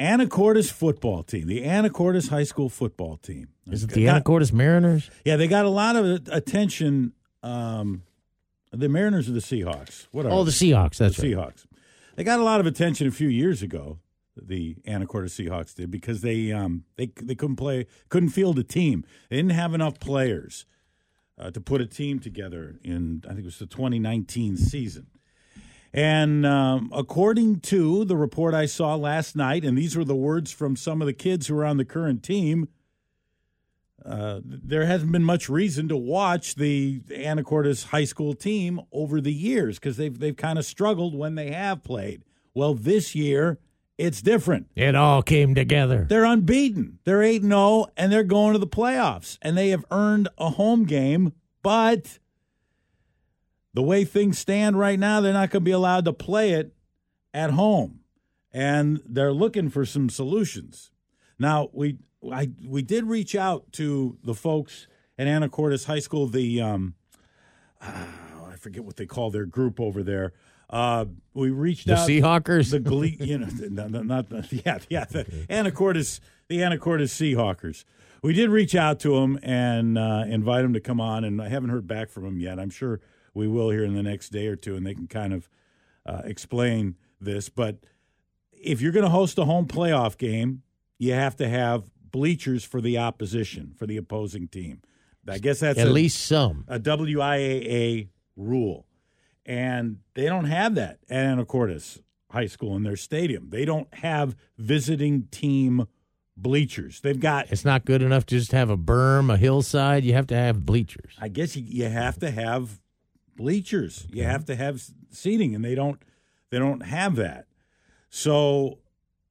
Anacortes football team, the Anacortes high school football team. Is it the Got- Anacortes Mariners? Yeah, they got a lot of attention. Um, the Mariners or the Seahawks? What are Oh, the? Seahawks. That's the right. Seahawks. They got a lot of attention a few years ago. The Anacortes Seahawks did because they um they they couldn't play couldn't field a team. They didn't have enough players uh, to put a team together in I think it was the 2019 season. And um, according to the report I saw last night, and these were the words from some of the kids who are on the current team, uh, there hasn't been much reason to watch the Anacortes high school team over the years because they've they've kind of struggled when they have played. Well, this year it's different. It all came together. They're unbeaten. They're 8 0 and they're going to the playoffs. And they have earned a home game, but the way things stand right now, they're not going to be allowed to play it at home. And they're looking for some solutions. Now, we I we did reach out to the folks at Anacortes High School, the um ah, I forget what they call their group over there. Uh, we reached The out Seahawkers? the glee, you know, no, no, not the, yeah, yeah, the Anacortes, the Anacortes Seahawkers. We did reach out to them and uh, invite them to come on, and I haven't heard back from them yet. I'm sure we will here in the next day or two, and they can kind of uh, explain this. But if you're going to host a home playoff game, you have to have bleachers for the opposition, for the opposing team. I guess that's At a- least some. a WIAA rule. And they don't have that at Anacortes High School in their stadium. They don't have visiting team bleachers. They've got, It's not good enough to just have a berm, a hillside. You have to have bleachers. I guess you, you have to have bleachers. You have to have seating, and they don't. They don't have that. So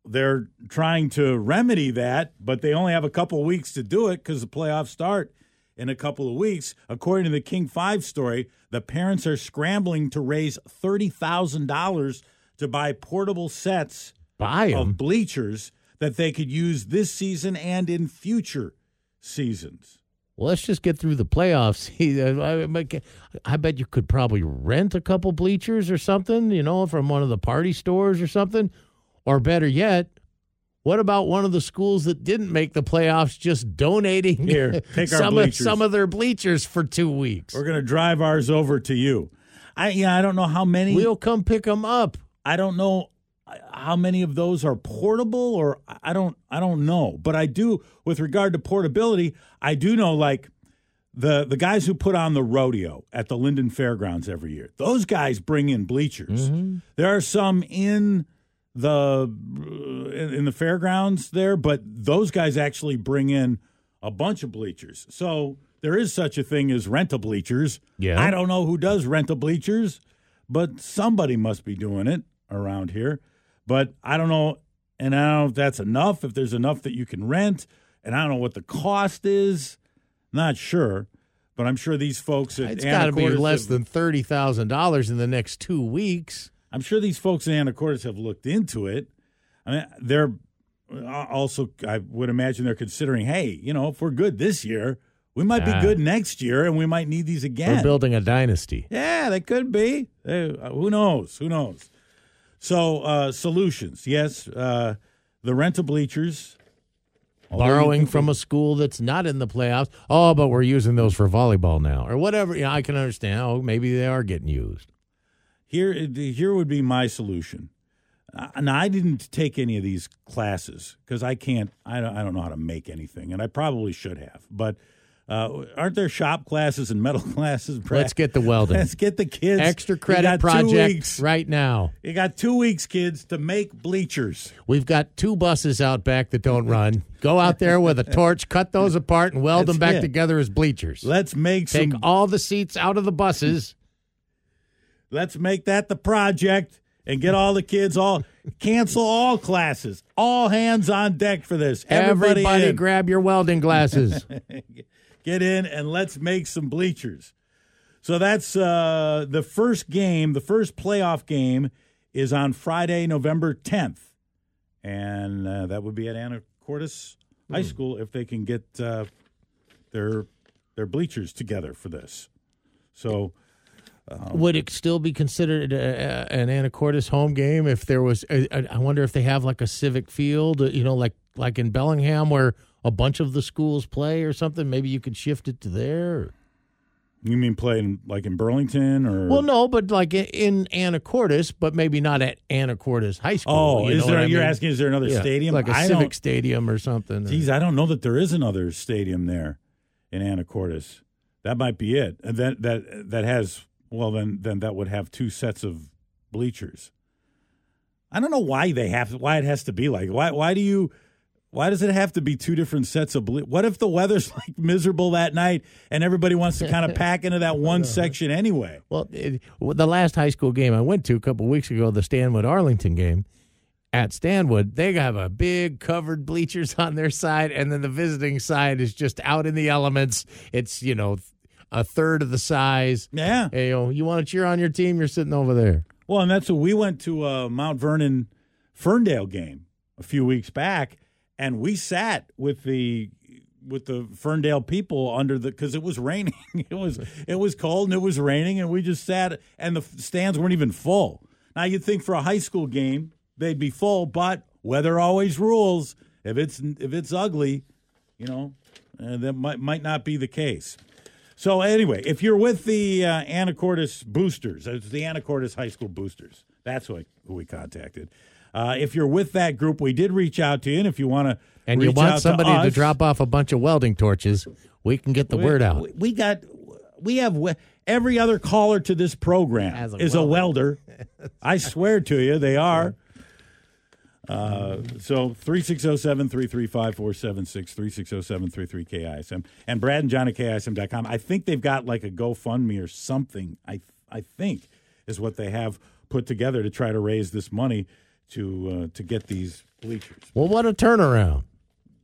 they're trying to remedy that, but they only have a couple weeks to do it because the playoffs start in a couple of weeks. According to the King Five story, the parents are scrambling to raise thirty thousand dollars to buy portable sets Buy of bleachers that they could use this season and in future seasons. Well, let's just get through the playoffs. I, bet you could probably rent a couple bleachers or something, you know, from one of the party stores or something. Or better yet, what about one of the schools that didn't make the playoffs just donating Here, take some, of, some of their bleachers for two weeks? We're gonna drive ours over to you. I yeah, I don't know how many. We'll come pick them up. I don't know how many of those are portable, or I don't. I don't know. But I do, with regard to portability, I do know like the the guys who put on the rodeo at the Lynden Fairgrounds every year. Those guys bring in bleachers. Mm-hmm. There are some in the in, in the fairgrounds there, but those guys actually bring in a bunch of bleachers. So there is such a thing as rent a bleachers. Yeah. I don't know who does rent a bleachers, but somebody must be doing it around here. But I don't know, and I don't know if that's enough. If there's enough that you can rent, and I don't know what the cost is. Not sure, but I'm sure these folks at It's got to be less have- than thirty thousand dollars in the next two weeks. I'm sure these folks in Anacortes have looked into it. I mean, they're uh, also, I would imagine they're considering, hey, you know, if we're good this year, we might Ah. be good next year, and we might need these We're again. building a dynasty. Yeah, they could be. They- uh, who knows? Who knows? So, uh, solutions. Yes, uh, the rental bleachers. Borrowing from a school that's not in the playoffs. Oh, but we're using those for volleyball now, or whatever. Yeah, I can understand. Oh, maybe they are getting used. Here, here would be my solution. Now, I didn't take any of these classes because I can't. I don't, I don't know how to make anything, and I probably should have. But uh, aren't there shop classes and metal classes? Brad? Let's get the welding. Let's get the kids Extra credit got two project weeks. right now. You got two weeks, kids, to make bleachers. We've got two buses out back that don't run. Go out there with a torch, cut those apart, and weld That's them back it. together as bleachers. Let's make Take some. all the seats out of the buses. Let's make that the project and get all the kids all cancel all classes. All hands on deck for this. Everybody, Everybody, grab your welding glasses. get in and let's make some bleachers. So that's uh, the first game. The first playoff game is on Friday, November 10th, and uh, that would be at Anacortes High School if they can get uh, their their bleachers together for this. So Would it still be considered a, a, an Anacortes home game if there was? I I wonder if they have like a civic field, uh, you know, like like in Bellingham where a bunch of the schools play or something. Maybe you could shift it to there. You mean playing like in Burlington or? Well, no, but like i- in Anacortes, but maybe not at Anacortes High School. Oh, you is there? You're mean? asking, is there another Yeah, stadium? like a I civic stadium or something? Geez, I don't know that there is another stadium there in Anacortes. That might be it. And that that that has well then then that would have two sets of bleachers. I don't know why they have why it has to be like why why do you why does it have to be two different sets of ble- what if the weather's like miserable that night and everybody wants to kind of pack into that one section anyway? Well, it, well, the last high school game I went to a couple weeks ago, the Stanwood Arlington game, at Stanwood, they have a big covered bleachers on their side, and then the visiting side is just out in the elements. It's you know a third of the size. Yeah. Hey, you know, you want to cheer on your team, you're sitting over there. Well, and that's what we went to a Mount Vernon Ferndale game a few weeks back, and we sat with the with the Ferndale people under the because it was raining. it was it was cold and it was raining, and we just sat, and the stands weren't even full. Now you'd think for a high school game they'd be full, but weather always rules. If it's if it's ugly, you know, uh, that might might not be the case. So anyway, if you're with the uh, Anacortes Boosters, it's the Anacortes High School Boosters. That's what who we contacted. Uh, if you're with that group, we did reach out to you, and if you want to, And you want somebody to, drop off a bunch of welding torches, we can get the word out. We, we got, we have every other caller to this program a is a welder. I swear to you, they are. Uh, so 360-733-5476, 360-733-KISM. And Brad and John at KISM.com. I think they've got like a GoFundMe or something, I I think, is what they have put together to try to raise this money to uh, to get these bleachers. Well, what a turnaround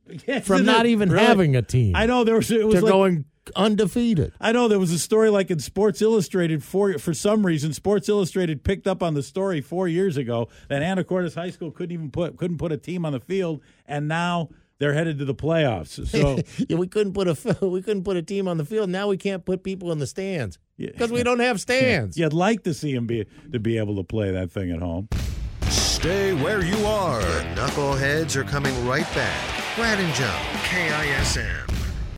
from not even Really? having a team I know there was it was to like, going undefeated. I know there was a story like in Sports Illustrated for for some reason Sports Illustrated picked up on the story four years ago that Anacortes High School couldn't even put couldn't put a team on the field, and now they're headed to the playoffs. So yeah, we couldn't put a we couldn't put a team on the field. Now we can't put people in the stands Yeah. because we don't have stands. you'd like to see them be to be able to play that thing at home. Stay where you are. The Knuckleheads are coming right back. Brad and John, KISM.